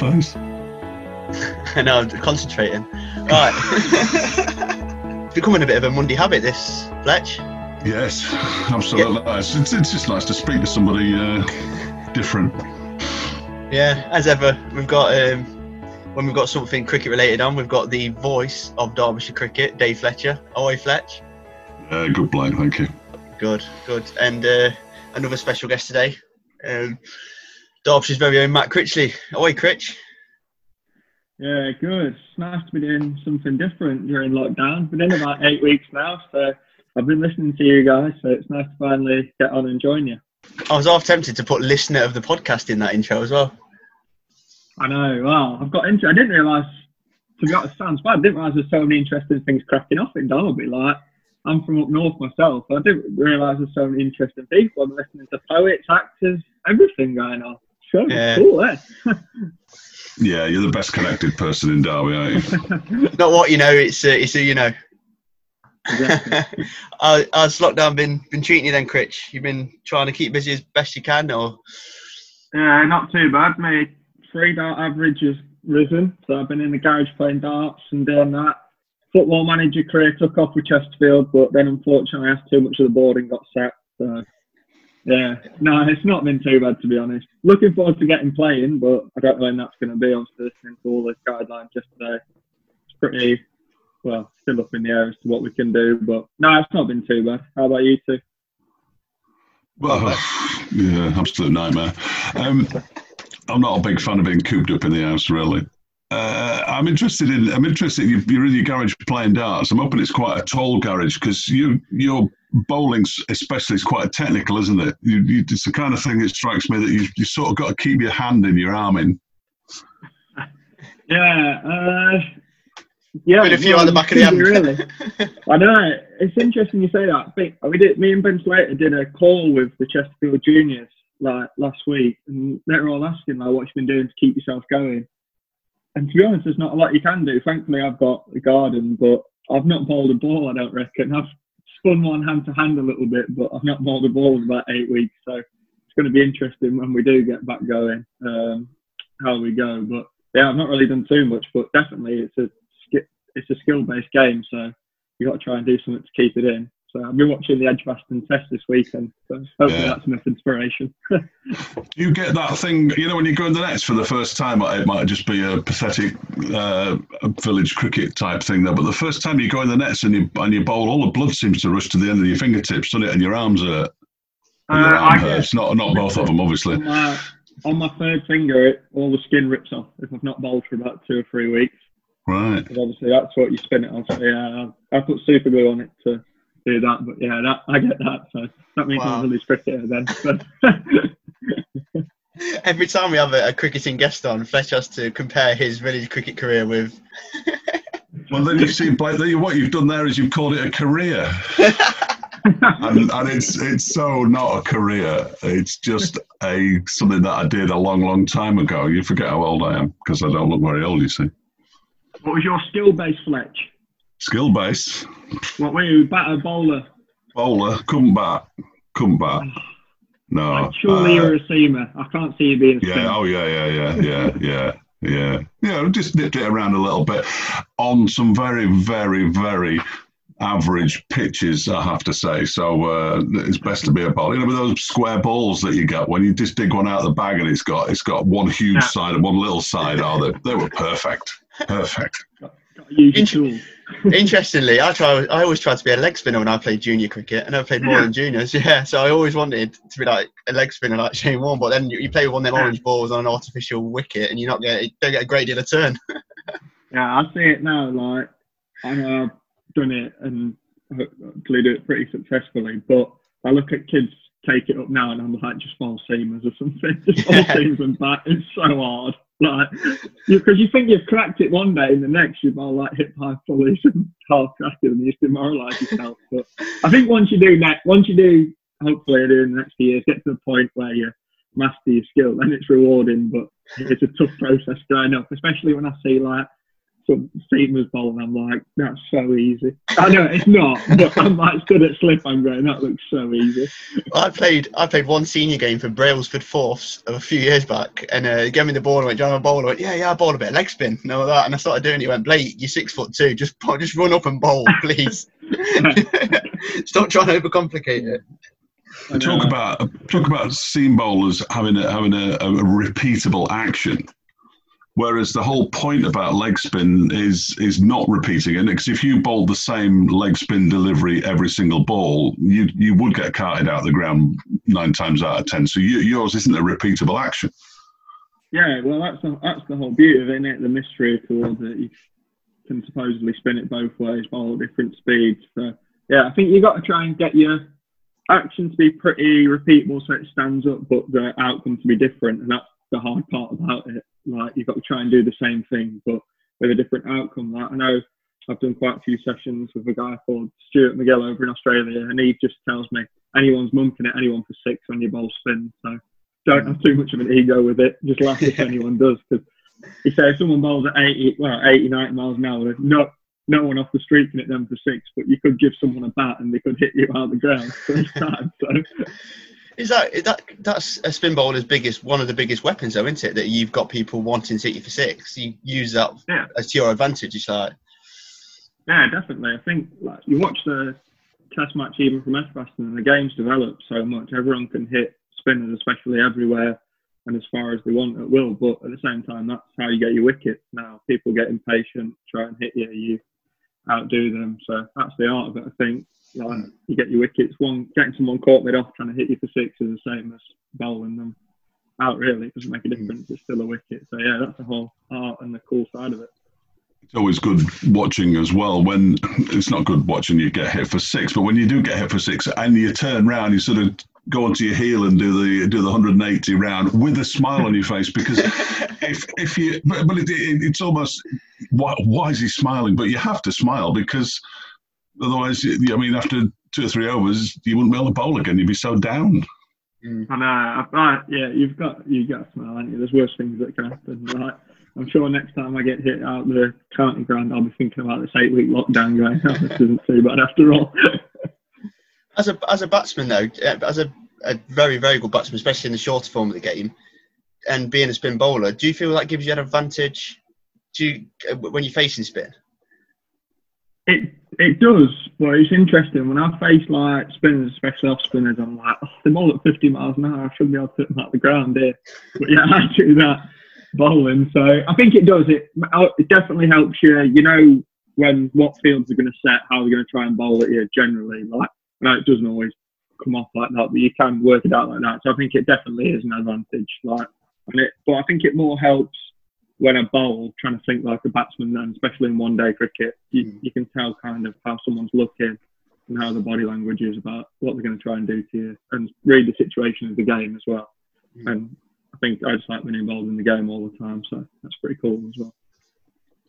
Look at his face. I know, I'm concentrating. Right. it's becoming a bit of a Monday habit, this, Fletch. Yes, absolutely. It's, it's, it's just nice to speak to somebody uh, different. Yeah, as ever, we've got um, when we've got something cricket related on, we've got the voice of Derbyshire cricket, Dave Fletcher. Oi, Fletch. Uh, good blind, thank you. Good, good. And uh, another special guest today, um, Derbyshire's very own Matt Critchley. Oi, Critch. Yeah, good. It's nice to be doing something different during lockdown. Been in about eight weeks now, so I've been listening to you guys, so it's nice to finally get on and join you. I was half tempted to put listener of the podcast in that intro as well. I know. Wow, I've got into. I didn't realise. To be honest, sounds bad. I didn't realise there's so many interesting things cracking off in Derby. Like I'm from up north myself. I didn't realise there's so many interesting people. I'm listening to poets, actors, everything going on. So Yeah. cool, eh? Yeah, you're the best connected person in Derby, aren't you? Not what you know, it's uh, it's who you know. Exactly. uh, how's lockdown been been treating you then, Critch? You've been trying to keep busy as best you can, or Yeah, not too bad. My three dart average has risen, so I've been in the garage playing darts and doing that. Football manager career took off with Chesterfield, but then unfortunately I asked too much of the board and got sacked. So yeah, no, it's not been too bad to be honest. Looking forward to getting playing, but I don't know when that's going to be. Obviously, listening to all the guidelines yesterday, it's pretty well still up in the air as to what we can do. But no, it's not been too bad. How about you two? Well, yeah, absolute nightmare. Um, I'm not a big fan of being cooped up in the house, really. Uh, I'm interested in. I'm interested. you- You're in your garage playing darts. I'm hoping it's quite a tall garage because you, your bowling, especially, is quite technical, isn't it? You, you, it's the kind of thing that strikes me that you, you sort of got to keep your hand in your arm in. Yeah, uh, yeah. with a few well, on the back of the hand? Really. I know. It's interesting you say that. I think we did. Me and Ben Slater did a call with the Chesterfield juniors like last week, and they were all asking like, "What you've been doing to keep yourself going?" And to be honest, there's not a lot you can do. Thankfully, I've got a garden, but I've not bowled a ball. I don't reckon. I've spun one hand to hand a little bit, but I've not bowled a ball in about eight weeks. So it's going to be interesting when we do get back going, um, how we go. But yeah, I've not really done too much, but definitely it's a it's a skill based game, so you got to try and do something to keep it in. So I've been watching the Edgbaston Test this weekend, so hopefully Yeah. that's enough inspiration. You get that thing, you know, when you go in the nets for the first time, it might just be a pathetic uh, village cricket type thing there. But the first time you go in the nets and you and you bowl, all the blood seems to rush to the end of your fingertips, doesn't it? And your arms hurt. Uh, your arm I hurts. Not not both of them, obviously. on my, on my third finger, it, all the skin rips off if I've not bowled for about two or three weeks. Right. Because obviously that's what you spin it on. So yeah, I put super glue on it to do that. But yeah, that I get that. So that means Wow. I'm a village cricketer then. But Every time we have a, a cricketing guest on, Fletch has to compare his village cricket career with. Well, then you see, Blake, then what you've done there is you've called it a career, and, and it's it's so not a career. It's just a something that I did a long, long time ago. You forget how old I am because I don't look very old. You see, what was your skill base, Fletch? Skill base, What were you, batter, bowler? bowler, couldn't bat, couldn't bat. No. Like, surely uh, you're a seamer. I can't see you being a Yeah. spinner. Oh, yeah, yeah, yeah, yeah, yeah, yeah. Yeah, just nipped it around a little bit on some very, very, very average pitches, I have to say. So uh, it's best to be a bowler. You know, with those square balls that you get when you just dig one out of the bag and it's got it's got one huge Yeah. side and one little side. Oh, they, they were perfect, perfect. Got to use your Int- tools. Interestingly, I try. I always tried to be a leg spinner when I played junior cricket. And I played more Yeah. than juniors. Yeah, so I always wanted to be like a leg spinner like Shane Warne. But then you, you play with one of them Yeah. orange balls on an artificial wicket, and you're not get you don't get a great deal of turn. Yeah, I see it now. Like I've done it and hopefully do it pretty successfully, but I look at kids take it up now and I'm like, just bowl seamers or something. Just bowl Yeah. seamers and bat. It's so hard. Like, because you think you've cracked it one day and the next you bowl like hip high pulleys and half crack it and you just demoralise yourself. But I think once you do that, once you do, hopefully do in the next few years, get to the point where you master your skill, then it's rewarding. But it's a tough process growing up, especially when I see like some seamers bowl, and I'm like, that's so easy. I know it's not, but I'm like stood at slip. I'm going, that looks so easy. I played I played one senior game for Brailsford Fourths a few years back, and uh, he gave me the ball and went, "Do you have a bowl?" I went, "Yeah, yeah, I bowl a bit of leg spin and all that." And I started doing it. He went, "Blake, you're six foot two. Just just run up and bowl, please. Stop trying to overcomplicate it." Talk about talk about seam bowlers having a, having a, a repeatable action. Whereas the whole point about leg spin is is not repeating it, because if you bowled the same leg spin delivery every single ball, you you would get carted out of the ground nine times out of ten. So you, yours isn't a repeatable action. Yeah, well, that's the, that's the whole beauty of it, isn't it? The mystery towards it. You can supposedly spin it both ways, bowl at different speeds. So yeah, I think you've got to try and get your action to be pretty repeatable so it stands up, but the outcome to be different, and that's the hard part about it. Like you've got to try and do the same thing, but with a different outcome. Like I know I've done quite a few sessions with a guy called Stuart MacGill over in Australia, and he just tells me anyone's mumping it, anyone for six when your ball spins. So don't have too much of an ego with it. Just laugh if anyone does, because he says if someone bowls at 80, well, 80, 90 miles an hour, no, no one off the street can hit them for six, but you could give someone a bat and they could hit you out of the ground first time. So. Is that is that that's a spin bowler's biggest one of the biggest weapons though, isn't it? That you've got people wanting to hit you for six. You use that yeah. as to your advantage. It's like yeah, definitely. I think like you watch the test match even from Edgbaston and the game's developed so much. Everyone can hit spinners, especially everywhere and as far as they want at will. But at the same time, that's how you get your wickets. Now people get impatient, try and hit you, you outdo them. So that's the art of it. I think like you get your wickets. One getting someone caught mid off trying to hit you for six is the same as bowling them out. Really, it doesn't make a hmm. difference. It's still a wicket. So yeah, that's the whole art and the cool side of it. It's always good watching as well. When it's not good watching you get hit for six, but when you do get hit for six and you turn around, you sort of go onto your heel and do the do the 180 round with a smile on your face because if if you but it, it, it's almost why, why is he smiling? But you have to smile because otherwise, I mean, after two or three overs, you wouldn't be able to bowl again. You'd be so down. Mm. I know. I, yeah, you've got you got to smile, haven't you? There's worse things that can happen. Right? I'm sure next time I get hit out the county ground, I'll be thinking about this eight week lockdown going. Oh, this isn't too bad after all. as a as a batsman though, uh, as a, a very very good batsman, especially in the shorter form of the game, and being a spin bowler, do you feel that gives you an advantage? Do you, uh, when you're facing spin? It it does, but it's interesting when I face like spinners, especially off spinners. I'm like, oh, they bowl at 50 miles an hour. I shouldn't be able to hit them out the ground here. But yeah, I do that bowling. So I think it does. It it definitely helps you. You know when what fields are going to set, how they're going to try and bowl at you. Generally, like no, it doesn't always come off like that, but you can work it out like that. So I think it definitely is an advantage. Like, and it, but I think it more helps when I bowl, trying to think like a batsman, then especially in one day cricket, you, mm. you can tell kind of how someone's looking and how the body language is about what they're going to try and do to you, and read the situation of the game as well. Mm. And I think I just like being involved in the game all the time, so that's pretty cool as well.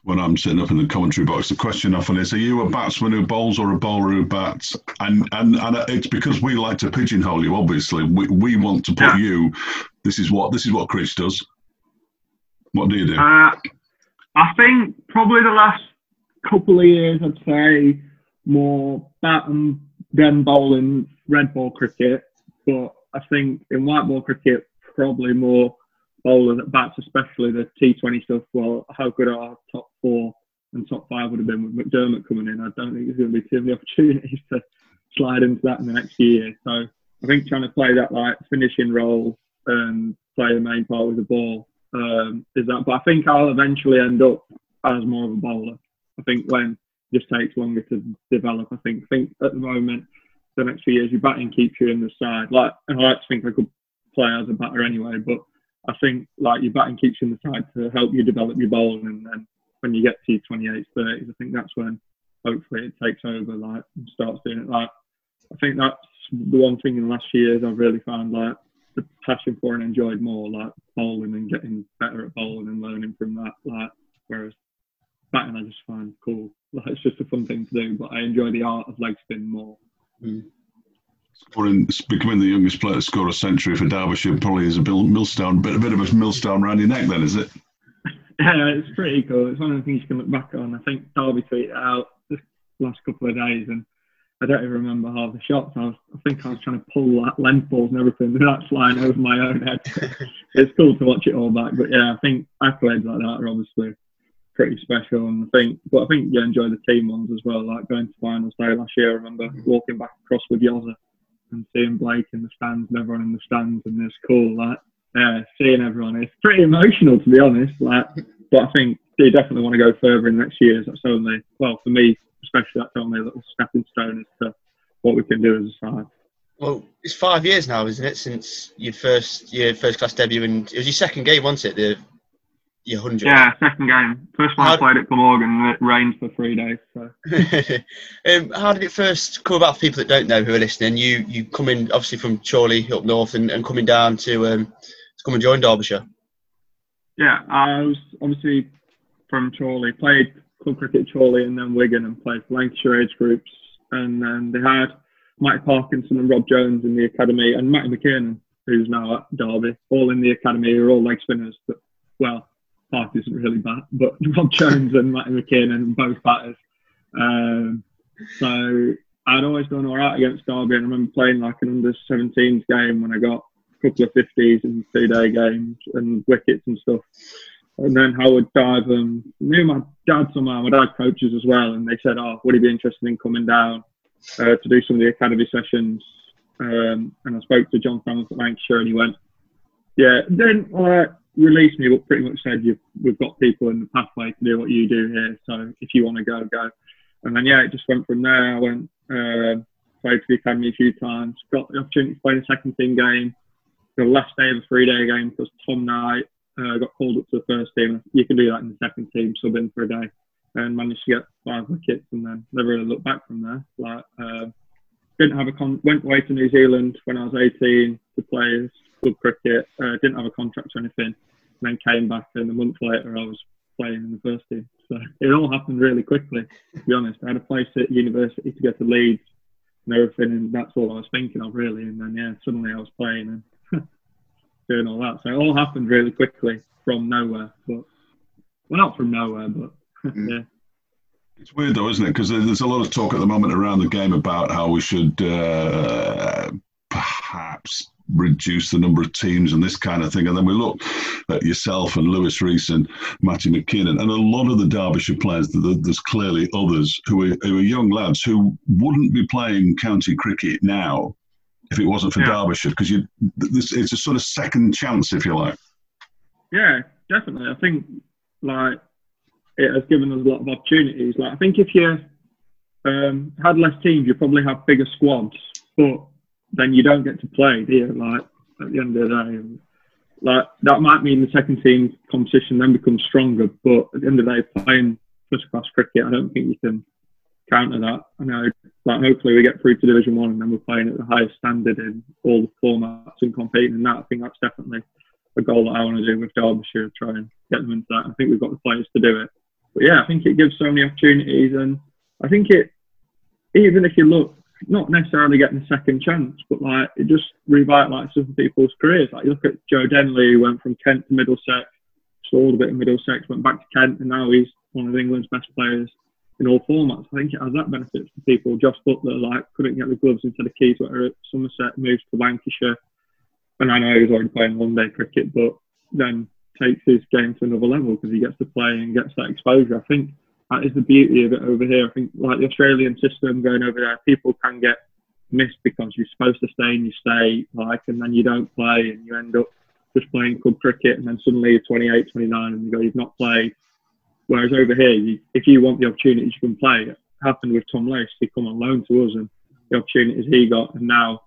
When I'm sitting up in the commentary box, the question often is: Are you a batsman who bowls or a bowler who bats? And and and it's because we like to pigeonhole you. Obviously, we, we want to put yeah. you. This is what this is what Chris does. What do you do? Uh, I think probably the last couple of years, I'd say more bat and then bowling red ball cricket. But I think in white ball cricket, probably more bowlers at bats, especially the T20 stuff. Well, how good our top four and top five would have been with McDermott coming in. I don't think there's going to be too many opportunities to slide into that in the next year. So I think trying to play that like finishing role and play the main part with the ball um, is that. But I think I'll eventually end up as more of a bowler. I think when it just takes longer to develop. I think think at the moment, the next few years, your batting keeps you in the side. Like, and I like to think I could play as a batter anyway, but I think like your batting keeps you in the side to help you develop your bowling, and then when you get to your 28s, 30s, I think that's when hopefully it takes over, like, and starts doing it. Like, I think that's the one thing in the last few years I've really found like the passion for and enjoyed more, like bowling and getting better at bowling and learning from that. Like whereas batting, I just find cool. Like it's just a fun thing to do, but I enjoy the art of leg spin more. Mm. Scoring, becoming the youngest player to score a century for Derbyshire probably is a millstone, bit, a bit of a millstone around your neck, then, is it? Yeah, it's pretty cool. It's one of the things you can look back on. I think Derby tweeted out the last couple of days, and I don't even remember half the shots. I, was, I think I was trying to pull that length balls and everything, and that's flying over my own head. it's cool to watch it all back. But yeah, I think accolades like that are obviously pretty special. And I think, but I think you enjoy the team ones as well. Like going to finals day last year, I remember mm-hmm. walking back across with Yoza and seeing Blake in the stands and everyone in the stands, and it's cool. Like yeah, seeing everyone. It's pretty emotional to be honest. Like, but I think they definitely want to go further in the next years. That's only well for me, especially that's only a little stepping stone as to what we can do as a side. Well, it's five years now, isn't it, since your first your first class debut, and it was your second game, wasn't it? The your hundred. Yeah, second game. First one how I played at Glamorgan, and it rained for three days. So. um, how did it first come about for people that don't know who are listening? You you coming obviously from Chorley up north, and, and coming down to um, to come and join Derbyshire. Yeah, I was obviously from Chorley. Played club cricket Chorley and then Wigan, and played for Lancashire age groups. And then they had Mike Parkinson and Rob Jones in the academy, and Matty McKiernan, who's now at Derby, all in the academy, are all leg spinners. But well, Park isn't really bad, but Rob Jones and Matty McKiernan both batters. Um, so I'd always done all right against Derby, and I remember playing like an under 17s game when I got couple of 50s and two day games and wickets and stuff. And then Howard Dive knew my dad somehow, my dad coaches as well, and they said, Oh, would he be interested in coming down uh, to do some of the academy sessions? Um, and I spoke to John Thomas at Lancashire, and he went, Yeah, then uh, released me, but pretty much said we've got people in the pathway to do what you do here. So if you want to go, go. And then yeah, it just went from there. I went uh, played for the academy a few times. Got the opportunity to play in the second team game. The last day of a three day game because Tom Knight uh, got called up to the first team. You can do that in the second team, sub in for a day, and managed to get five wickets, and then never really looked back from there. Like uh, didn't have a con- went away to New Zealand when I was 18 to play club cricket. Uh, didn't have a contract or anything. And then came back, and a month later, I was playing in the first team. So it all happened really quickly. To be honest, I had a place at university to go to Leeds and everything, and that's all I was thinking of really. And then yeah, suddenly I was playing and doing all that. So it all happened really quickly from nowhere. But well, not from nowhere, but mm. yeah. It's weird though, isn't it? Because there's a lot of talk at the moment around the game about how we should uh, perhaps reduce the number of teams and this kind of thing. And then we look at yourself and Luis Reece and Matty McKiernan, and a lot of the Derbyshire players. There's clearly others who are, who are young lads who wouldn't be playing county cricket now if it wasn't for yeah. Derbyshire, because you this it's a sort of second chance, if you like. Yeah, definitely. I think like it has given us a lot of opportunities. Like I think if you um, had less teams, you probably have bigger squads, but then you don't get to play, do you? Like at the end of the day, like that might mean the second team competition then becomes stronger. But at the end of the day, playing first class cricket, I don't think you can counter that. I know, like hopefully we get through to Division One and then we're playing at the highest standard in all the formats and competing in that. I think that's definitely a goal that I want to do with Derbyshire, try and get them into that. I think we've got the players to do it. But yeah, I think it gives so many opportunities, and I think it, even if you look not necessarily getting a second chance, but like it just revitalised some people's careers. Like you look at Joe Denly, who went from Kent to Middlesex, sold a bit of Middlesex, went back to Kent, and now he's one of England's best players in all formats. I think it has that benefit for people. Jos Buttler, like, couldn't get the gloves into the keys at Somerset, moves to Lancashire, and I know he's already playing one day cricket, but then takes his game to another level because he gets to play and gets that exposure. I think that is the beauty of it over here. I think like the Australian system going over there, people can get missed because you're supposed to stay and you stay, like, and then you don't play and you end up just playing club cricket and then suddenly you're 28, 29 and you go, you've not played. Whereas over here, you, if you want the opportunities, you can play. It happened with Tom Lace. He come on loan to us and the opportunities he got, and now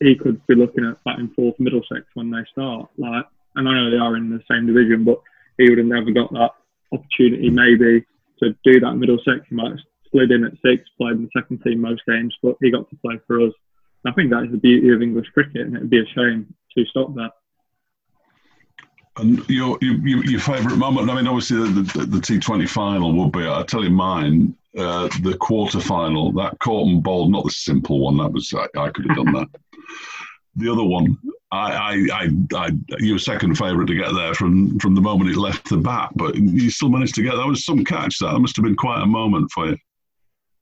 he could be looking at batting fourth Middlesex when they start. Like, and I know they are in the same division, but he would have never got that opportunity maybe to do that Middlesex. He might have slid in at six, played in the second team most games, but he got to play for us. I think that is the beauty of English cricket, and it would be a shame to stop that. And your your, your favourite moment? I mean, obviously the, the, the T20 final would be. I tell you, mine. Uh, the quarter final, that Corton bowl, not the simple one. That was I, I could have done that. the other one, I, I, I, you were second favourite to get there from from the moment it left the bat, but you still managed to get. That was some catch. That, that must have been quite a moment for you.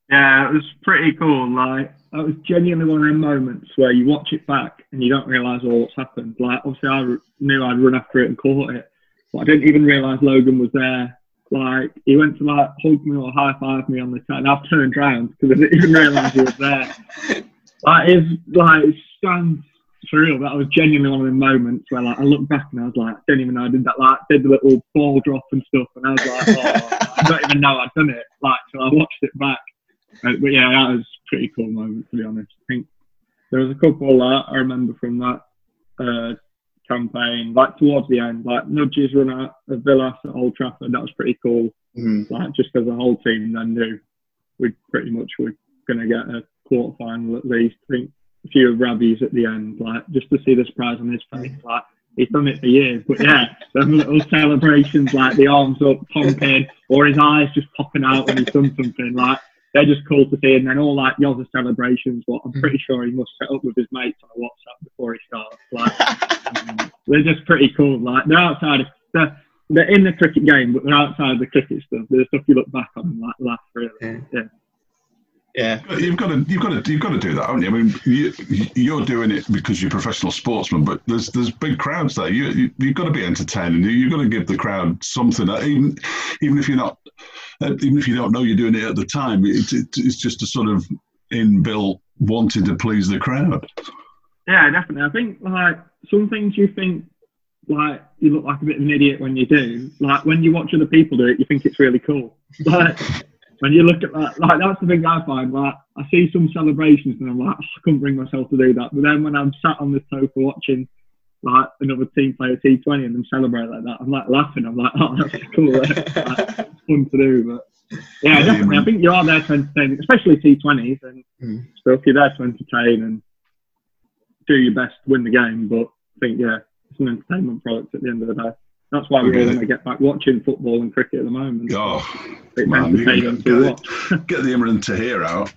Yeah, it was pretty cool. Like that was genuinely one of the moments where you watch it back and you don't realise all what's happened. Like obviously, I knew I'd run after it and caught it, but I didn't even realise Logan was there. Like he went to like hug me or high five me on the side. And I've turned around because I didn't even realise he was there. Like it's like it stands for real. That was genuinely one of the moments where like I looked back and I was like, I don't even know I did that. Like did the little ball drop and stuff, and I was like, oh, I don't even know I'd done it. Like so I watched it back. Uh, but yeah, that was pretty cool moment to be honest. I think there was a couple that I remember from that uh, campaign, like towards the end, like Nudges run out of Villa at Old Trafford. That was pretty cool. Mm. Like just because the whole team then knew we pretty much were going to get a quarter final at least. I think a few of Ravi's at the end, like just to see the surprise on his face, like he's done it for years. But yeah, them little celebrations, like the arms up, pumping, or his eyes just popping out when he's done something, like they're just cool to see. And then all like Yozza celebrations, what I'm pretty sure he must set up with his mates on a WhatsApp before he starts. Like um, they're just pretty cool. Like they're outside of they're, they're in the cricket game, but they're outside of the cricket stuff. There's stuff you look back on and like laugh really. Yeah. yeah. Yeah. You've got to, you've got to, you've got to do that, haven't you? I mean, you, you're doing it because you're a professional sportsman, but there's there's big crowds there. You, you you've got to be entertaining. You've got to give the crowd something, uh, even even if you're not, uh, even if you don't know you're doing it at the time. It, it, it's just a sort of inbuilt wanting to please the crowd. Yeah, definitely. I think like some things you think like you look like a bit of an idiot when you do. Like when you watch other people do it, you think it's really cool. Like when you look at that, like that's the thing I find. Like I see some celebrations and I'm like, oh, I couldn't bring myself to do that. But then when I'm sat on the sofa watching like another team play a T20 and them celebrate like that, I'm like laughing. I'm like, oh, that's cool. like, it's fun to do. But yeah, definitely. I think you are there to entertain, especially T20s and Mm. stuff. You're there to entertain and do your best to win the game. But I think yeah, it's an entertainment product at the end of the day. That's why we Okay. all want to get back watching football and cricket at the moment. Oh, it's man, entertaining get, to get, watch. get the Imran Tahir out.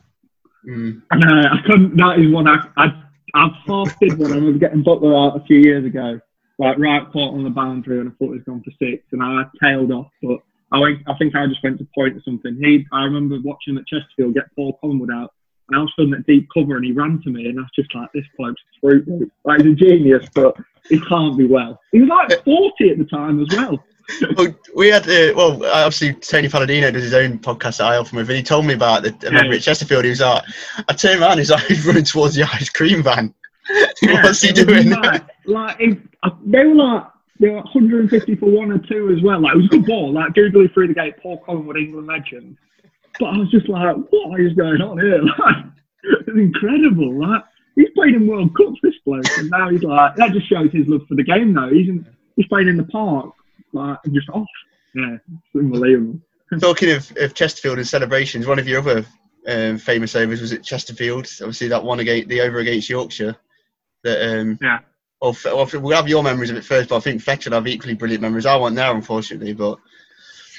Mm. And uh, I couldn't. That is one I I I half did one. I was getting Buttler out a few years ago, like right caught on the boundary, and I thought he was gone for six, and I tailed off. But I went. I think I just went to point or something. He. I remember watching at Chesterfield get Paul Collingwood out, and I was stood at deep cover, and he ran to me, and I was just like, this bloke's fruit root. Like he's a genius, but he can't be well. He was like forty at the time as well. well, we had uh, well, obviously Tony Palladino does his own podcast that I often with, and he told me about the I remember Yeah. at Chesterfield. He was like, I turned around, he's like he's running towards the ice cream van. What's he doing? Like, like it, uh, they were like they were 150 for one or two as well. Like it was a good ball. Like googly through the gate, Paul Collingwood, England legend. But I was just like, what is going on here? Like it's incredible. Like he's played in World Cups, this bloke, and now he's like that just shows his love for the game. Though he's in, he's playing in the park, like and just off. Yeah, it's unbelievable. Talking of, of Chesterfield and celebrations, one of your other um, famous overs was at Chesterfield. Obviously, that one against the over against Yorkshire. That um, Yeah. Well, well, have your memories of it first, but I think Fletch will have equally brilliant memories. I wasn't there, unfortunately, but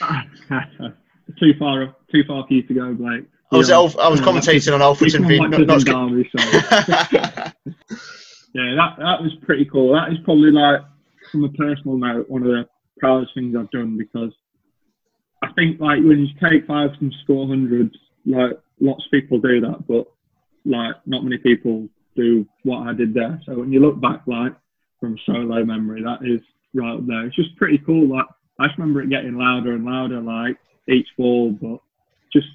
too far, too far for you to go, Blake. I was. Alf- I was commentating on We Alfreton come being back not, to not Derby, so. Yeah, that that was pretty cool. That is probably like, from a personal note, one of the proudest things I've done because I think like when you take fives and score hundreds, like lots of people do that, but like not many people do what I did there. So when you look back, like from solo memory, that is right up there. It's just pretty cool. Like I just remember it getting louder and louder, like each ball, but just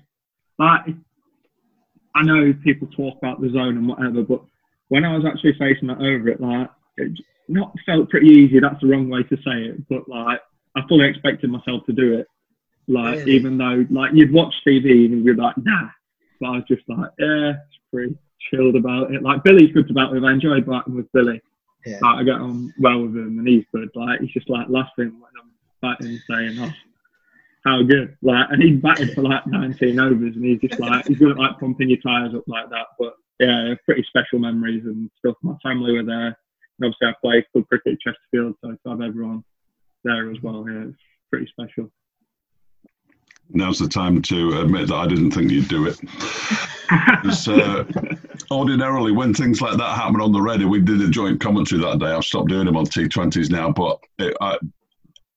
like I know people talk about the zone and whatever, but when I was actually facing that over it, like it not felt pretty easy. That's the wrong way to say it, but like I fully expected myself to do it. Like Really? even though like you'd watch TV and you'd be like, nah, but I was just like, yeah, it's pretty chilled about it. Like Billy's good about it. I enjoy batting with Billy. Yeah. Like I get on well with him and he's good. Like he's just like laughing when I'm batting, saying, oh, how good. Like and he batted for like 19 overs and he's just like he's good at like pumping your tyres up like that. But yeah, pretty special memories and stuff. My family were there. And obviously I played club cricket at Chesterfield, so to have everyone there as well, yeah, it's pretty special. now's the time to admit that I didn't think you'd do it. uh, ordinarily, when things like that happen on the radio, we did a joint commentary that day. I've stopped doing them on T20s now, but it, I,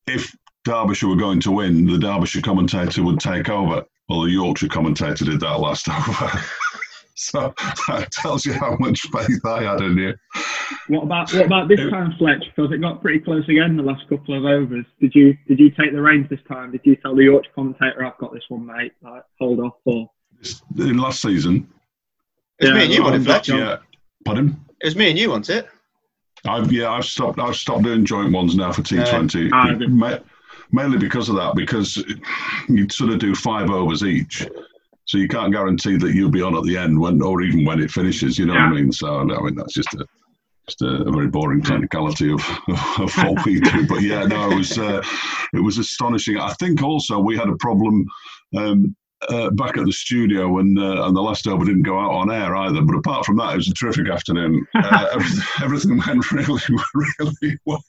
if Derbyshire were going to win, the Derbyshire commentator would take over. Well, the Yorkshire commentator did that last over. so that tells you how much faith I had in you. What about what about this time, Fletch? Because it got pretty close again the last couple of overs. Did you did you take the reins this time? Did you tell the Yorkshire commentator, "I've got this one, mate"? Like, hold off, or in last season? It was yeah, me and you, on it, Fletch? Yeah. Pardon? It was me and you, on it? I've yeah, I've stopped. I've stopped doing joint ones now for T Twenty. Uh, mainly because of that, because you sort of do five overs each. So you can't guarantee that you'll be on at the end when, or even when it finishes. You know yeah. what I mean? So I mean that's just a just a, a very boring technicality of, of what we do. But yeah, no, it was uh, it was astonishing. I think also we had a problem. Um, uh, back at the studio and uh, and the last over didn't go out on air either. But apart from that, it was a terrific afternoon. Uh, everything, everything, went really, really well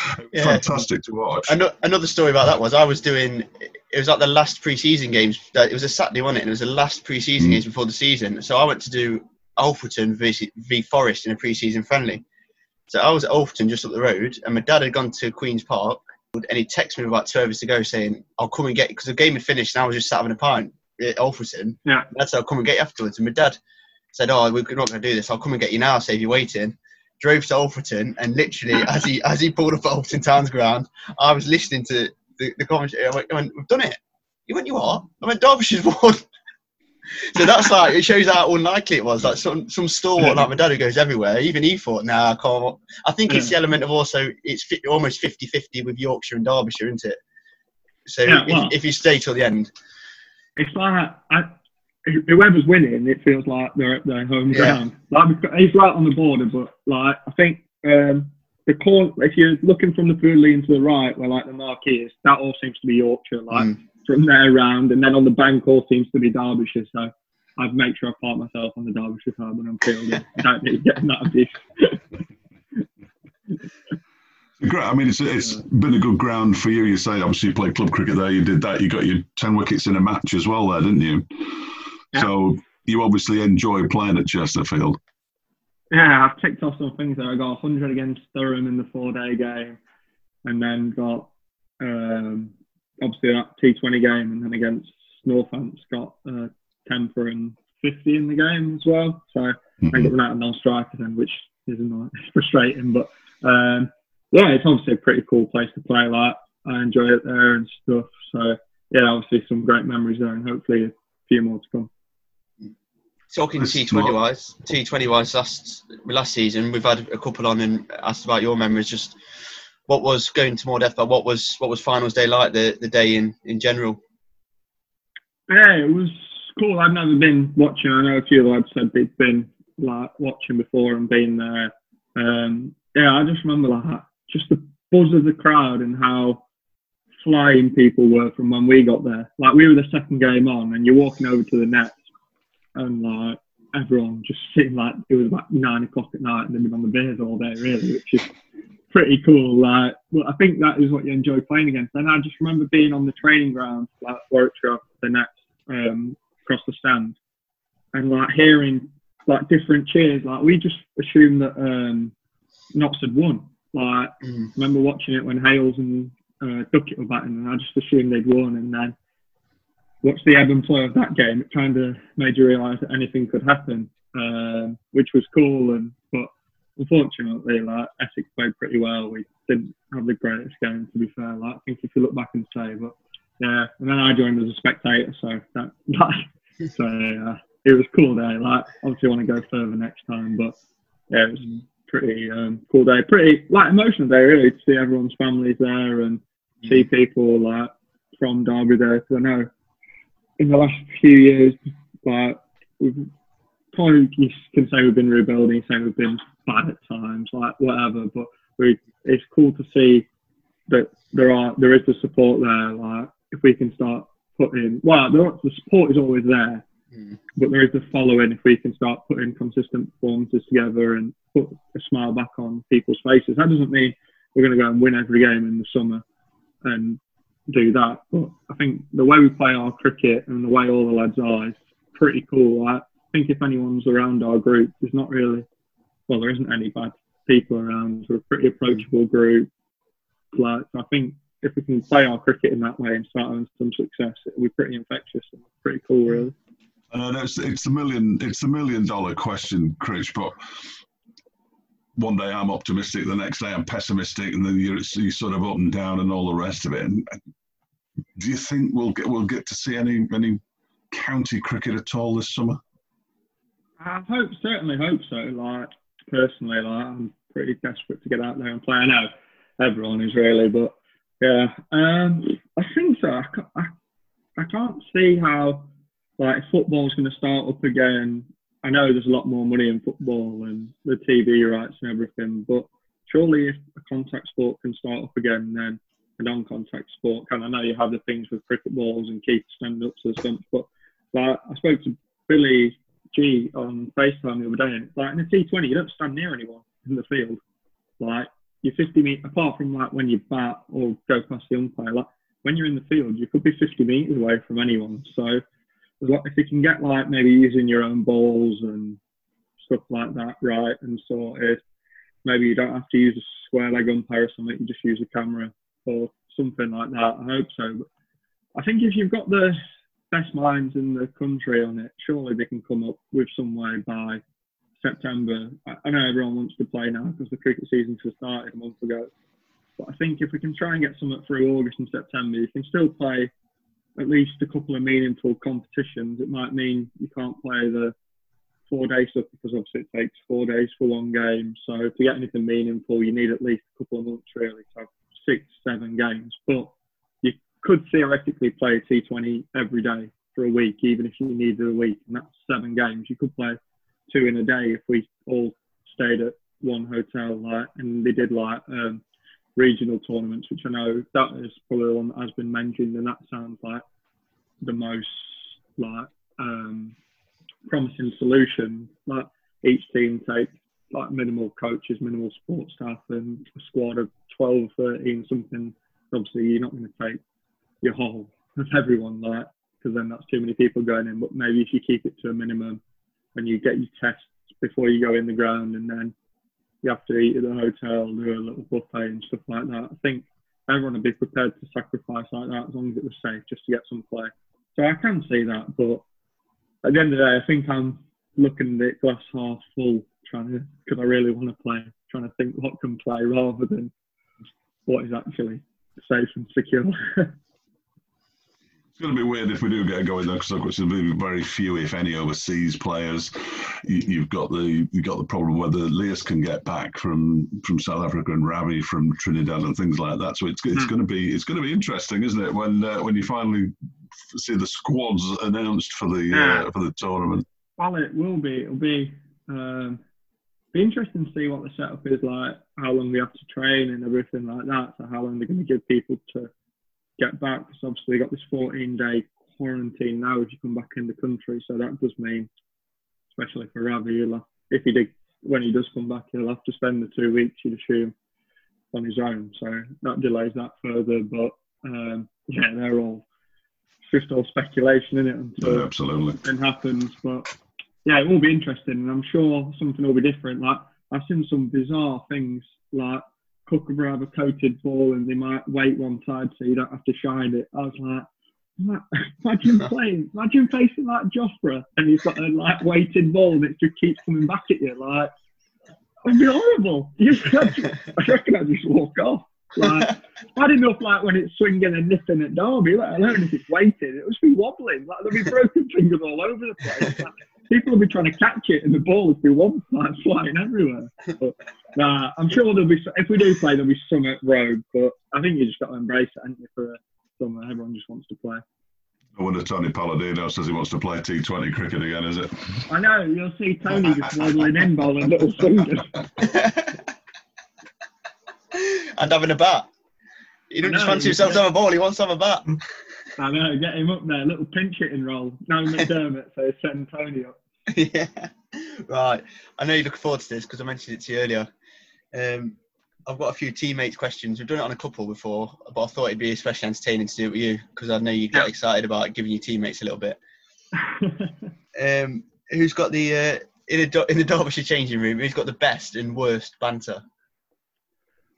yeah. fantastic to watch. Another story about that was I was doing. It was like the last pre-season games. It was a Saturday, wasn't it? And it was the last pre-season mm. games before the season. So I went to do Alfreton v, v Forest in a pre-season friendly. So I was at Alfreton just up the road, and my dad had gone to Queens Park, and he texted me about two hours to go saying, "I'll come and get you," because the game had finished, and I was just sat having a pint at Alfreton. Yeah, that's I'll come and get you afterwards." And my dad said, "Oh, we're not going to do this. I'll come and get you now. Save you waiting." Drove to Alfreton, and literally as he as he pulled up at Alfreton Town's ground, I was listening to the, the commentary. I went, I went, "We've done it." He went, "You are?" I went, "Derbyshire's won." so that's like it shows how unlikely it was. Like some some stalwart like my dad who goes everywhere. Even he thought, "Nah, I can't." I think it's the element of also it's fi- almost 50-50 with Yorkshire and Derbyshire, isn't it? So yeah, well, if, if, you stay till the end, it's like I, whoever's winning, it feels like they're at their home ground. Like he's right on the border, but like I think um, the corner, if you're looking from the food lane to the right, where like the marquee is, that all seems to be Yorkshire. Like mm. from there around, and then on the bank all seems to be Derbyshire. So I'd make sure I park myself on the Derbyshire side when I'm fielding. I don't need getting that abuse. Great. I mean, it's, it's been a good ground for you. You say obviously you played club cricket there. You did that. You got your ten wickets in a match as well there, didn't you? So you obviously enjoy playing at Chesterfield. Yeah, I've ticked off some things there. I got 100 against Durham in the four-day game, and then got um, obviously that T20 game, and then against Northants got uh, 10 for and 50 in the game as well. So mm-hmm. I got out of non-striker then, which is frustrating, but um, yeah, it's obviously a pretty cool place to play. Like I enjoy it there and stuff. So yeah, obviously some great memories there, and hopefully a few more to come. Talking T Twenty wise, T Twenty wise, last last season we've had a couple on and asked about your memories. Just what was going to more depth, but what was what was finals day like the, the day in in general? Yeah, it was cool. I've never been watching. I know a few lads said they've been like watching before and being there. Um, yeah, I just remember like just the buzz of the crowd and how flying people were from when we got there. Like we were the second game on, and you're walking over to the net and like everyone just sitting like it was about nine o'clock at night and they've been on the beers all day really, which is pretty cool. Like, well, I think that is what you enjoy playing against. And I just remember being on the training ground, like Warwickshire, the next um, across the stand, and like hearing like different cheers. Like we just assumed that um, Notts had won. Like, mm. remember watching it when Hales and uh, Duckett were batting, and I just assumed they'd won. And then watch the ebb and flow of that game, it kind of made you realise that anything could happen, um, which was cool. And but unfortunately, like Essex played pretty well. We didn't have the greatest game, to be fair. Like I think if you look back and say, but yeah. And then I joined as a spectator, so that like, so yeah, it was cool day. Like obviously, want to go further next time, but yeah, it was pretty um, cool day. Pretty like emotional day really to see everyone's families there and see people like from Derby there. Because I know in the last few years, like we've kind of you can say we've been rebuilding, say we've been bad at times, like whatever. But we, it's cool to see that there are there is the support there. Like if we can start putting, well, the, the support is always there, mm. but there is the following. If we can start putting consistent performances together and put a smile back on people's faces, that doesn't mean we're going to go and win every game in the summer and do that. But I think the way we play our cricket and the way all the lads are is pretty cool. I think if anyone's around our group, there's not really, well, there isn't any bad people around. We're a pretty approachable group. Like, I think if we can play our cricket in that way and start having some success, it'll be pretty infectious and pretty cool, really. Know it's, it's the million it's a million dollar question, Chris. But one day I'm optimistic, the next day I'm pessimistic, and then you're, you're sort of up and down and all the rest of it. And do you think we'll get we'll get to see any any county cricket at all this summer? I hope certainly hope so. Like personally, like I'm pretty desperate to get out there and play. I know everyone is really, but yeah, um, I think so. I, I, I can't see how like football's going to start up again. I know there's a lot more money in football and the TV rights and everything, but surely if a contact sport can start up again, then a non-contact sport can. I know you have the things with cricket balls and keep stand-ups and stuff, but like I spoke to Billy G on FaceTime the other day, and like in a T20, you don't stand near anyone in the field. Like you're 50 meters apart from like when you bat or go past the umpire. Like when you're in the field, you could be 50 meters away from anyone. So if you can get like maybe using your own balls and stuff like that right and sorted, maybe you don't have to use a square leg umpire or something. You just use a camera or something like that. I hope so. But I think if you've got the best minds in the country on it, surely they can come up with some way by September. I know everyone wants to play now because the cricket season has started a month ago. But I think if we can try and get something through August and September, you can still play at least a couple of meaningful competitions. It might mean you can't play the four day stuff because obviously it takes four days for one game. So to get anything meaningful, you need at least a couple of months really have six, seven games. But you could theoretically play a T20 every day for a week, even if you needed a week, and that's seven games. You could play two in a day if we all stayed at one hotel, like, and they did like um, regional tournaments, which I know that is probably one that has been mentioned, and that sounds like the most like um, promising solution. Like each team takes like minimal coaches, minimal support staff, and a squad of 12, 13, something. Obviously, you're not going to take your whole of everyone, like, because then that's too many people going in. But maybe if you keep it to a minimum and you get your tests before you go in the ground, and then you have to eat at the hotel, do a little buffet and stuff like that. I think everyone would be prepared to sacrifice like that as long as it was safe, just to get some play. So I can see that, but at the end of the day, I think I'm looking at it glass half full, trying to because I really want to play, trying to think what can play rather than what is actually safe and secure. It's going to be weird if we do get going though, because there's going to be very few, if any, overseas players. You, have got the you've got the problem whether Leus can get back from from South Africa and Ravi from Trinidad and things like that. So it's it's mm. going to be it's going to be interesting, isn't it? When uh, when you finally see the squads announced for the yeah. uh, for the tournament. Well, it will be. It'll be. Um, be interesting to see what the setup is like, how long we have to train and everything like that. So how long they're going to give people to get back because obviously got this 14 day quarantine now if you come back in the country. So that does mean, especially for Ravi, have, if he did when he does come back, he'll have to spend the two weeks, you'd assume, on his own. So that delays that further. But um, yeah, they're all just all speculation in it until yeah, absolutely it happens. But yeah, it will be interesting, and I'm sure something will be different. Like I've seen some bizarre things like Kookaburra have a coated ball and they might wait one side so you don't have to shine it. I was like, imagine playing, imagine facing like Jofra and you've got a like weighted ball and it just keeps coming back at you. Like, it'd be horrible. I reckon I'd just walk off. Like, bad enough like when it's swinging and nipping at Derby, let alone if it's weighted, it would be wobbling. Like there'd be broken fingers all over the place. Like, people will be trying to catch it and the ball will be one like flying everywhere. But nah, I'm sure there'll be if we do play, there'll be some at rogue. But I think you just got to embrace it, haven't you? For summer, everyone just wants to play. I wonder Tony Palladino says he wants to play T20 cricket again, is it? I know. You'll see Tony just waddling in, bowling little fingers. and having a bat. You don't just fancy yourself to have a ball, he wants to have a bat. I know, get him up there, little pinch hitting roll. No McDermott, so send Tony up. yeah. Right. I know you're looking forward to this because I mentioned it to you earlier. Um, I've got a few teammates questions. We've done it on a couple before, but I thought it'd be especially entertaining to do it with you because I know you get Yeah. excited about giving your teammates a little bit. Um, who's got the uh, in the Dar- in the Derbyshire changing room? Who's got the best and worst banter?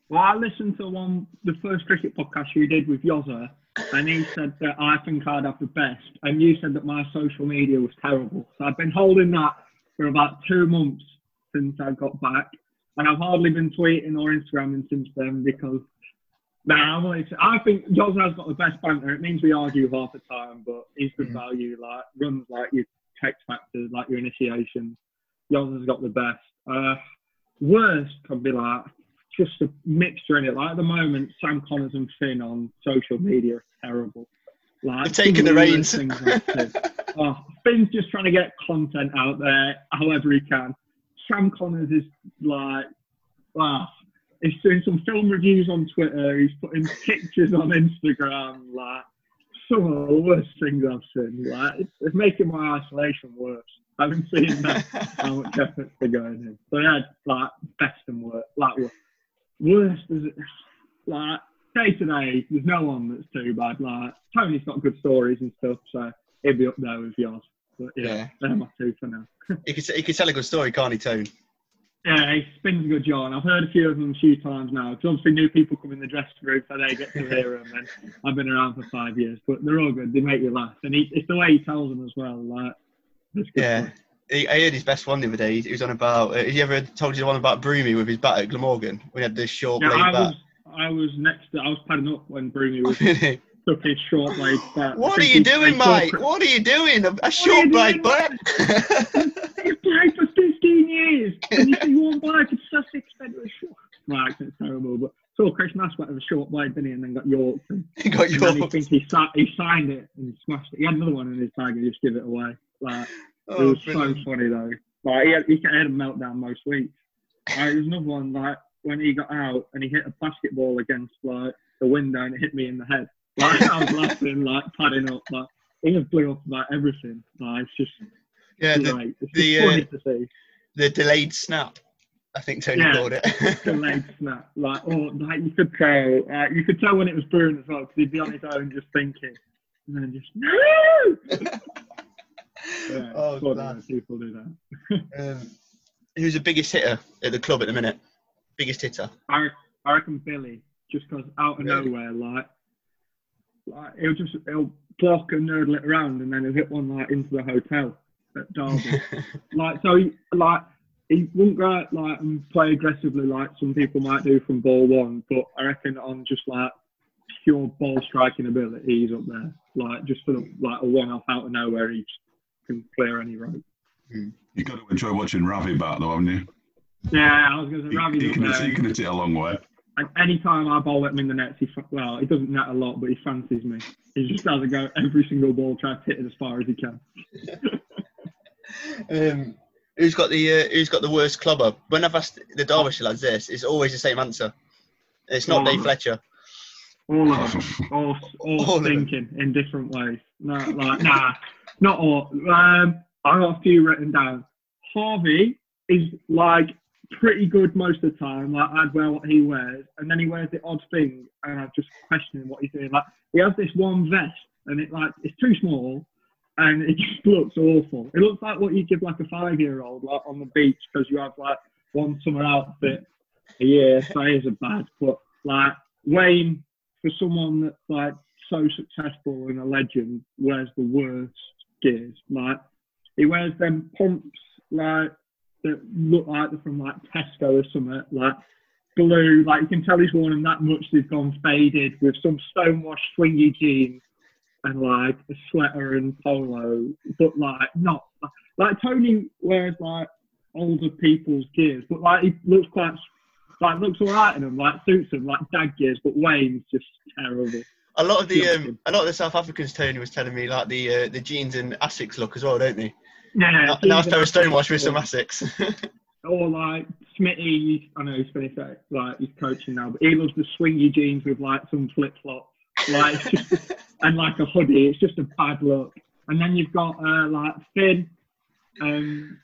well, I listened to one, the first cricket podcast you did with Yoza, and he said that I think I'd have the best, and you said that my social media was terrible. So I've been holding that for about two months since I got back, and I've hardly been tweeting or Instagramming since then because. Nah, I'm only, I think Yoza's got the best banter. It means we argue half the time, but he's good Mhm. value. Like runs like your text factors, like your initiation. Yoza's got the best. Uh, worst can be like just a mixture in it. Like at the moment, Sam Conners and Fynn on social media are terrible. Like They've taken the reins. worst things I've seen. oh, Fynn's just trying to get content out there however he can. Sam Conners is like, wow. He's doing some film reviews on Twitter. He's putting pictures on Instagram. Like some of the worst things I've seen. Like it's, it's making my isolation worse. I haven't seen that how much effort's been going in. So yeah, like best and worst. Like wo- worst is it like day to day. There's no one that's too bad. Like Tony's got good stories and stuff, so he'll be up there with yours. But yeah, Yeah. they're my two for now. He could he could tell a good story, can't he, Tone? Yeah, he spins a good yarn. I've heard a few of them a few times now. Because obviously new people come in the dressing room, so they get to hear them. And I've been around for five years, but they're all good. They make you laugh, and he, it's the way he tells them as well. Like, Yeah. stuff. He, I heard his best one the other day. He was on about. Uh, ever told you the one about Broomy with his bat at Glamorgan? We had this short Yeah, blade I bat. was, I was next. To, I was padding up when Broomy was took his short blade bat. what are you doing, mate? What are you doing? A, a short blade bat. He's played for 15 years. And you see one blade in Sussex fed with a short. Right, it's terrible. But saw Chris Mascot with a short blade, didn't he? And then got York. And, he got and then he yours. think he, si- he signed it and smashed it. He had another one in his bag and he just give it away. Like, it Oh, was brilliant. so funny though. Like he had, he had a meltdown most weeks. Like, there was another one like when he got out and he hit a basketball against like the window and it hit me in the head. Like I was laughing, like padding up, like he just blew up about everything. Like it's just yeah, the, great. It's the, funny uh, to see. the delayed snap. I think Tony Yeah. called it. The Delayed snap, like oh, like you could tell, uh, you could tell when it was brewing as well because he'd be on his own just thinking, and then just no. Yeah, oh, it's funny class. when people do that. Um, who's the biggest hitter at the club at the minute? Biggest hitter. I, I reckon Billy, just just 'cause out of Really? nowhere, like, like he'll just he'll block and nurdle it around, and then he'll hit one like into the hotel at Derby. like so, he, like he wouldn't go out like and play aggressively like some people might do from ball one, but I reckon on just like pure ball striking ability, he's up there. Like just for the, like a one off out of nowhere, he just can clear any rope. You've got to enjoy watching Ravi back, though, haven't you? Yeah, I was going to say Ravi's he, up can, there. he can hit it a long way. And any time I bowl at him in the nets, he well, he doesn't net a lot, but he fancies me. He just has a go every single ball, tries to hit it as far as he can. um, who's got the uh, Who's got the worst clubber? When I've asked the Derbyshire lads this, it's always the same answer. It's not. Dave Fletcher. All of them, all, all, All of them. thinking in different ways. No, like nah, not all. Um, I got a few written down. Harvey is like pretty good most of the time. Like I'd wear what he wears, and then he wears the odd thing, and I'm just questioning what he's doing. Like he has this one vest, and it like it's too small, and it just looks awful. It looks like what you give like a five year old like on the beach because you have like one summer outfit a year. So it is a bad, but like Wayne for someone that's like so successful and a legend wears the worst gears. Like he wears them pumps like that look like they're from like Tesco or something, like blue. Like you can tell he's worn them that much they've gone faded with some stonewashed swingy jeans and like a sweater and polo, but like not like Tony wears like older people's gears, but like he looks quite like looks alright in them, like suits him, like dad gears, but Wayne's just terrible. A lot of the um, a lot of the South Africans, Tony was telling me, like the uh, the jeans and Asics look as well, don't they? Yeah, A nice pair of Stonewash with some Asics. Or like Smitty, I know he's finished that, like he's coaching now, but he loves the swingy jeans with like some flip flops, like and like a hoodie. It's just a bad look. And then you've got uh, like Fynn, um,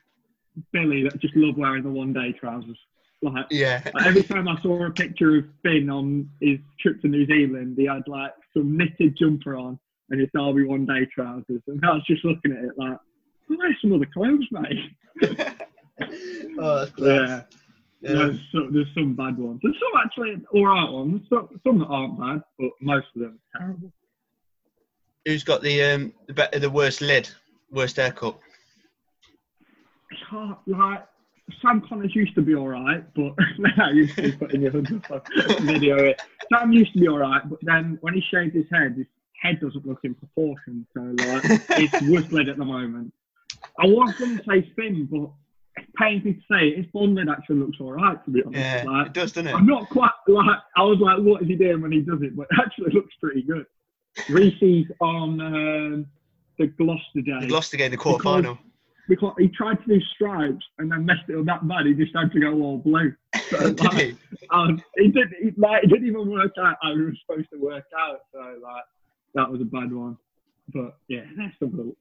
Billy that just love wearing the one day trousers. Like, Yeah. like, every time I saw a picture of Fynn on his trip to New Zealand, he had like some knitted jumper on and his Derby one day trousers, and I was just looking at it like, where's some other clothes, mate? oh, that's. Yeah. Yeah. There's, some, there's some bad ones. There's some actually all right ones. Some, some that aren't bad, but most of them are terrible. Who's got the um the, be- the worst lid, worst haircut? It's hard. Like Sam Conners used to be all right, but now used to be putting your video. It. Sam used to be all right, but then when he shaved his head, his head doesn't look in proportion. So like, it's lid at the moment. I was going to say Fynn, but it's painful to say. His blonde lid actually looks all right, to be honest. Yeah, Like, it does, doesn't it? I'm not quite like I was like, what is he doing when he does it? But it actually looks pretty good. Reece's on um, the Gloucester day The Gloucester game, the quarter final. Because he tried to do stripes and then messed it up that bad. He just had to go all blue. So, Did like, he? um, he did. He, like, it didn't even work out how he was supposed to work out. So like that was a bad one. But yeah, that's the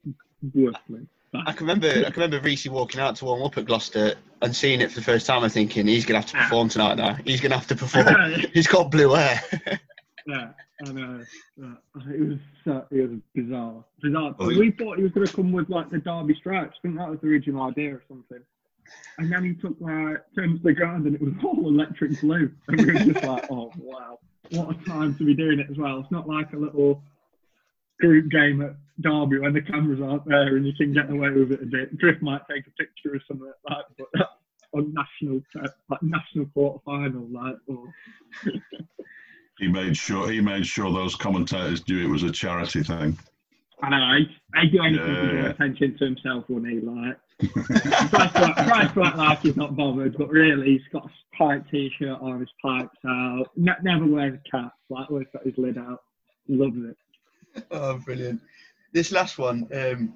worst ones. I can remember. I can remember Reece walking out to warm up at Gloucester and seeing it for the first time and thinking he's gonna have to perform tonight. Now he's gonna have to perform. he's got blue hair. yeah, I know. Uh, it was uh, it was bizarre, bizarre. Well, he- we thought he was going to come with like the Derby stripes. I think that was the original idea or something. And then he took like turned to the ground and it was all electric blue. And we were just like, oh wow, what a time to be doing it as well. It's not like a little group game at Derby when the cameras aren't there and you can get away with it a bit. Drift might take a picture or something like that, but on national like national quarter final, like oh, He made sure he made sure those commentators knew it was a charity thing. I know, I, I do anything to Yeah. attention to himself, wouldn't he? Like, tries to, act- tries to act like he's not bothered, but really he's got a tight t-shirt on, his pipes out, ne- never wears a cap, like always got his lid out, loves it. Oh, brilliant. This last one um,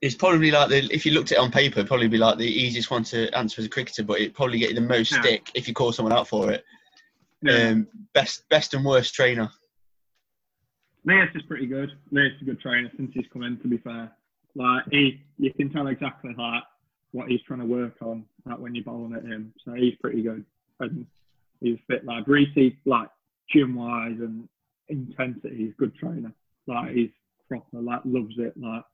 is probably like the, if you looked at it on paper, it'd probably be like the easiest one to answer as a cricketer, but it'd probably get you the most Yeah. stick if you call someone out for it. Yeah. Um, best, best and worst trainer. Naas is pretty good. Naas is a good trainer since he's come in, to be fair. Like, he, you can tell exactly like what he's trying to work on like, when you're bowling at him. So he's pretty good. And he's fit. Like, Reece, like, gym-wise and intensity, he's a good trainer. Like, he's proper, like, loves it. Like,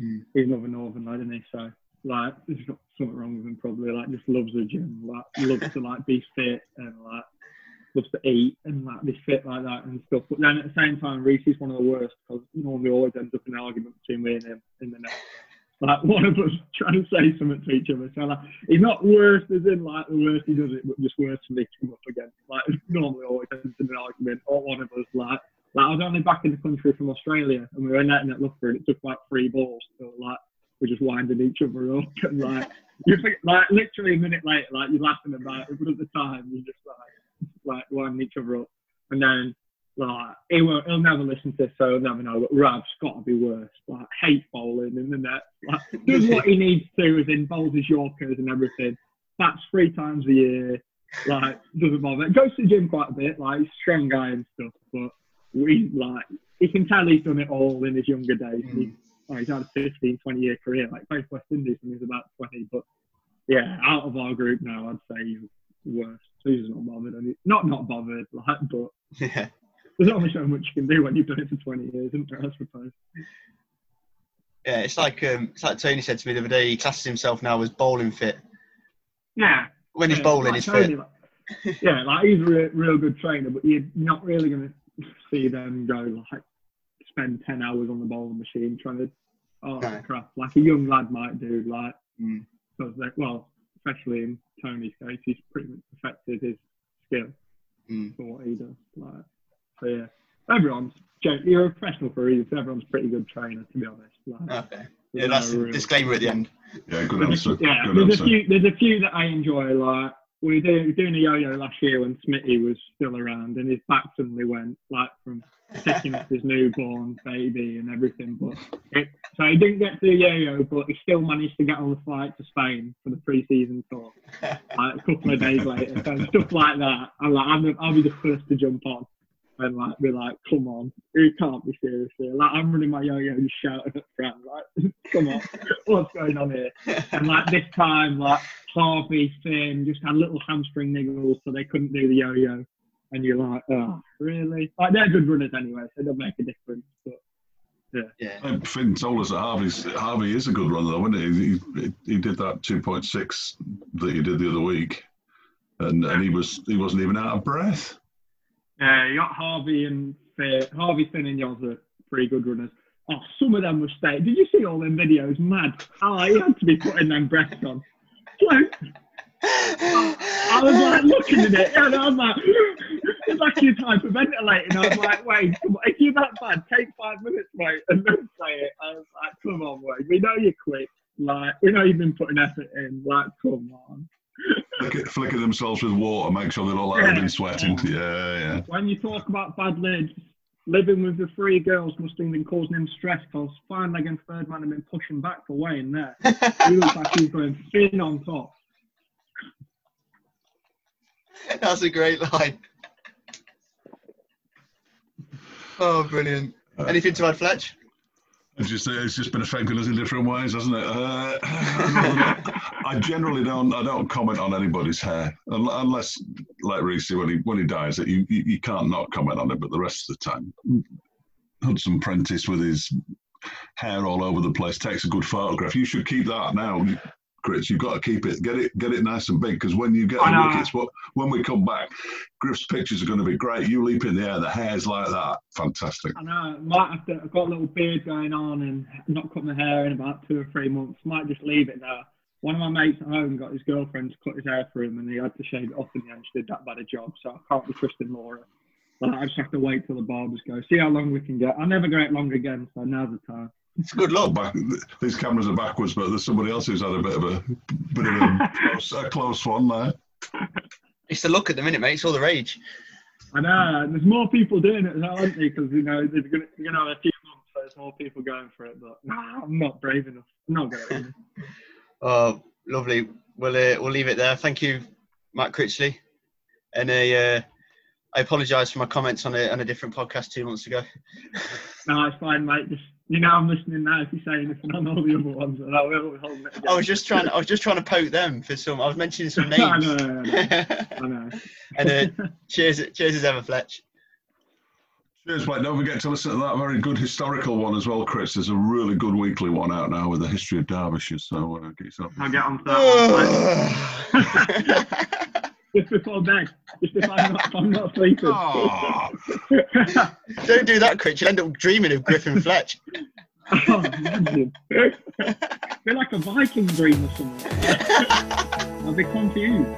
Mm. he's another Northern lad, isn't he? So, like, there's not something wrong with him, probably. Like, just loves the gym. Like, loves to, like, be fit and, like, loves to eat and like be fit like that and stuff. But then at the same time, Reece is one of the worst because normally always ends up in an argument between me and him in the net. Like one of us trying to say something to each other. So like he's not worse as in like the worst he does it, but just worse for me to come up against. Like normally always ends in an argument or one of us like like I was only back in the country from Australia and we were netting at Loughborough and it took like three balls. So like we're just winding each other up and like you think like literally a minute later, like you're laughing about it, but at the time you're just like like winding each other up. And then like he won't he'll never listen to this, so he'll never know. But Rav's gotta be worse. Like hate bowling in the net. Like does what he needs to as in bowls his Yorkers and everything. That's three times a year. Like doesn't bother. Goes to the gym quite a bit, like he's a strong guy and stuff, but we like he can tell he's done it all in his younger days. Mm. He, oh, he's had a 15, 20 year career, like for West Indies when he was about 20. But yeah, out of our group now, I'd say he's worst. He's not bothered. And not not bothered, like, but Yeah. there's only so much you can do when you've done it for 20 years, isn't there, I suppose? Yeah, it's like um, it's like Tony said to me the other day. He classes himself now as bowling fit. Yeah. When he's yeah, bowling, like he's Tony, fit. like- yeah, like he's a real, real good trainer, but you're not really going to see them go like spend 10 hours on the bowling machine trying to, oh No. crap, like a young lad might do, like, Mm. because they, well, especially in Tony's case, he's pretty much perfected his skill Mm. for what he does. Like, so yeah, everyone's you're a professional for a reason. So everyone's a pretty good trainer, to be honest. Like, Okay. Yeah, that's no a real- disclaimer at the end. Yeah, good there's answer. yeah, Good there's answer. a few. There's a few that I enjoy. Like we did doing a yo-yo last year when Smitty was still around, and his back suddenly went like from picking up his newborn baby and everything. But it, so he didn't get to the yo-yo, but he still managed to get on the flight to Spain for the pre-season tour. Like a couple of days later, so stuff like that. I'm like, I'm, I'll be the first to jump on. And like be like, come on, you can't be serious here. Like I'm running my yo-yo and shouting at Fran, like, come on, what's going on here? And like this time, like Harvey, Fynn just had little hamstring niggles, so they couldn't do the yo-yo. And you're like, oh, really? Like they're good runners anyway, so it doesn't make a difference. But yeah. Yeah. Fynn told us that Harvey's, Harvey is a good runner, though, isn't he? He, he did that 2.6 that he did the other week, and, and he was he wasn't even out of breath. Yeah, you got Harvey and Fynn, Harvey, Fynn, and Yoz are pretty good runners. Oh, some of them were staying. Did you see all them videos? Mad. Oh, he had to be putting them breasts on. I was like looking at it, and I was like, it's like you're hyperventilating. I was like, wait, on, if you're that bad, take five minutes, mate, and then say it. I was like, come on, Wade, we know you're quick. Like, we know you've been putting effort in. Like, come on. Flick, flicking themselves with water, make sure they look like they've been sweating. Yeah, yeah. When you talk about bad lids, living with the three girls must have been causing him stress because fine leg and third man have been pushing back for Wayne there. he looks like he's going thin on top. That's a great line. Oh, brilliant. Uh, Anything to add, Fletch? It's just it's just been affecting us in different ways, hasn't it? Uh, I generally don't I don't comment on anybody's hair unless, like Reece, when he when he dies, you, you you can't not comment on it. But the rest of the time, Hudson Prentice with his hair all over the place takes a good photograph. You should keep that now, Chris. You've got to keep it, get it, get it nice and big. Because when you get I the know. wickets, what when we come back, Griff's pictures are going to be great. You leap in the air, the hair's like that, fantastic. I know, might have to, I've got a little beard going on and not cut my hair in about two or three months. Might just leave it there. One of my mates at home got his girlfriend to cut his hair for him and he had to shave it off in the end. She did that bad a job, so I can't be trusting Laura. But I just have to wait till the barbers go. See how long we can get. I'll never get it long again, so now's the time. It's good luck. back, these cameras are backwards, but there's somebody else who's had a bit of a bit of a close, a close one there. It's the look at the minute, mate. It's all the rage. I know. There's more people doing it as well, aren't there? Because, you know, there's going to have a few months, so there's more people going for it. But nah, I'm not brave enough. I'm not going. Oh, lovely. We'll uh, we'll leave it there. Thank you, Matt Critchley. And uh, uh, I apologise for my comments on a on a different podcast two months ago. no, it's fine, mate. Just, you know, I'm listening now if you say anything on all the other ones. And I will hold it I was just trying. I was just trying to poke them for some. I was mentioning some I names. know, I know. I know. and uh, cheers, cheers as ever, Fletch. Cheers, mate. Don't forget to listen to that very good historical one as well, Chris. There's a really good weekly one out now with the history of Derbyshire. So uh, get yourself. I'll get on to that one. mate. Just before bed. Just if I'm not, if I'm not sleeping. Oh, Don't do that, Critch. You'll end up dreaming of Griffin Fletch. Oh, imagine. Feel like a Viking dream or something. I'll be confused.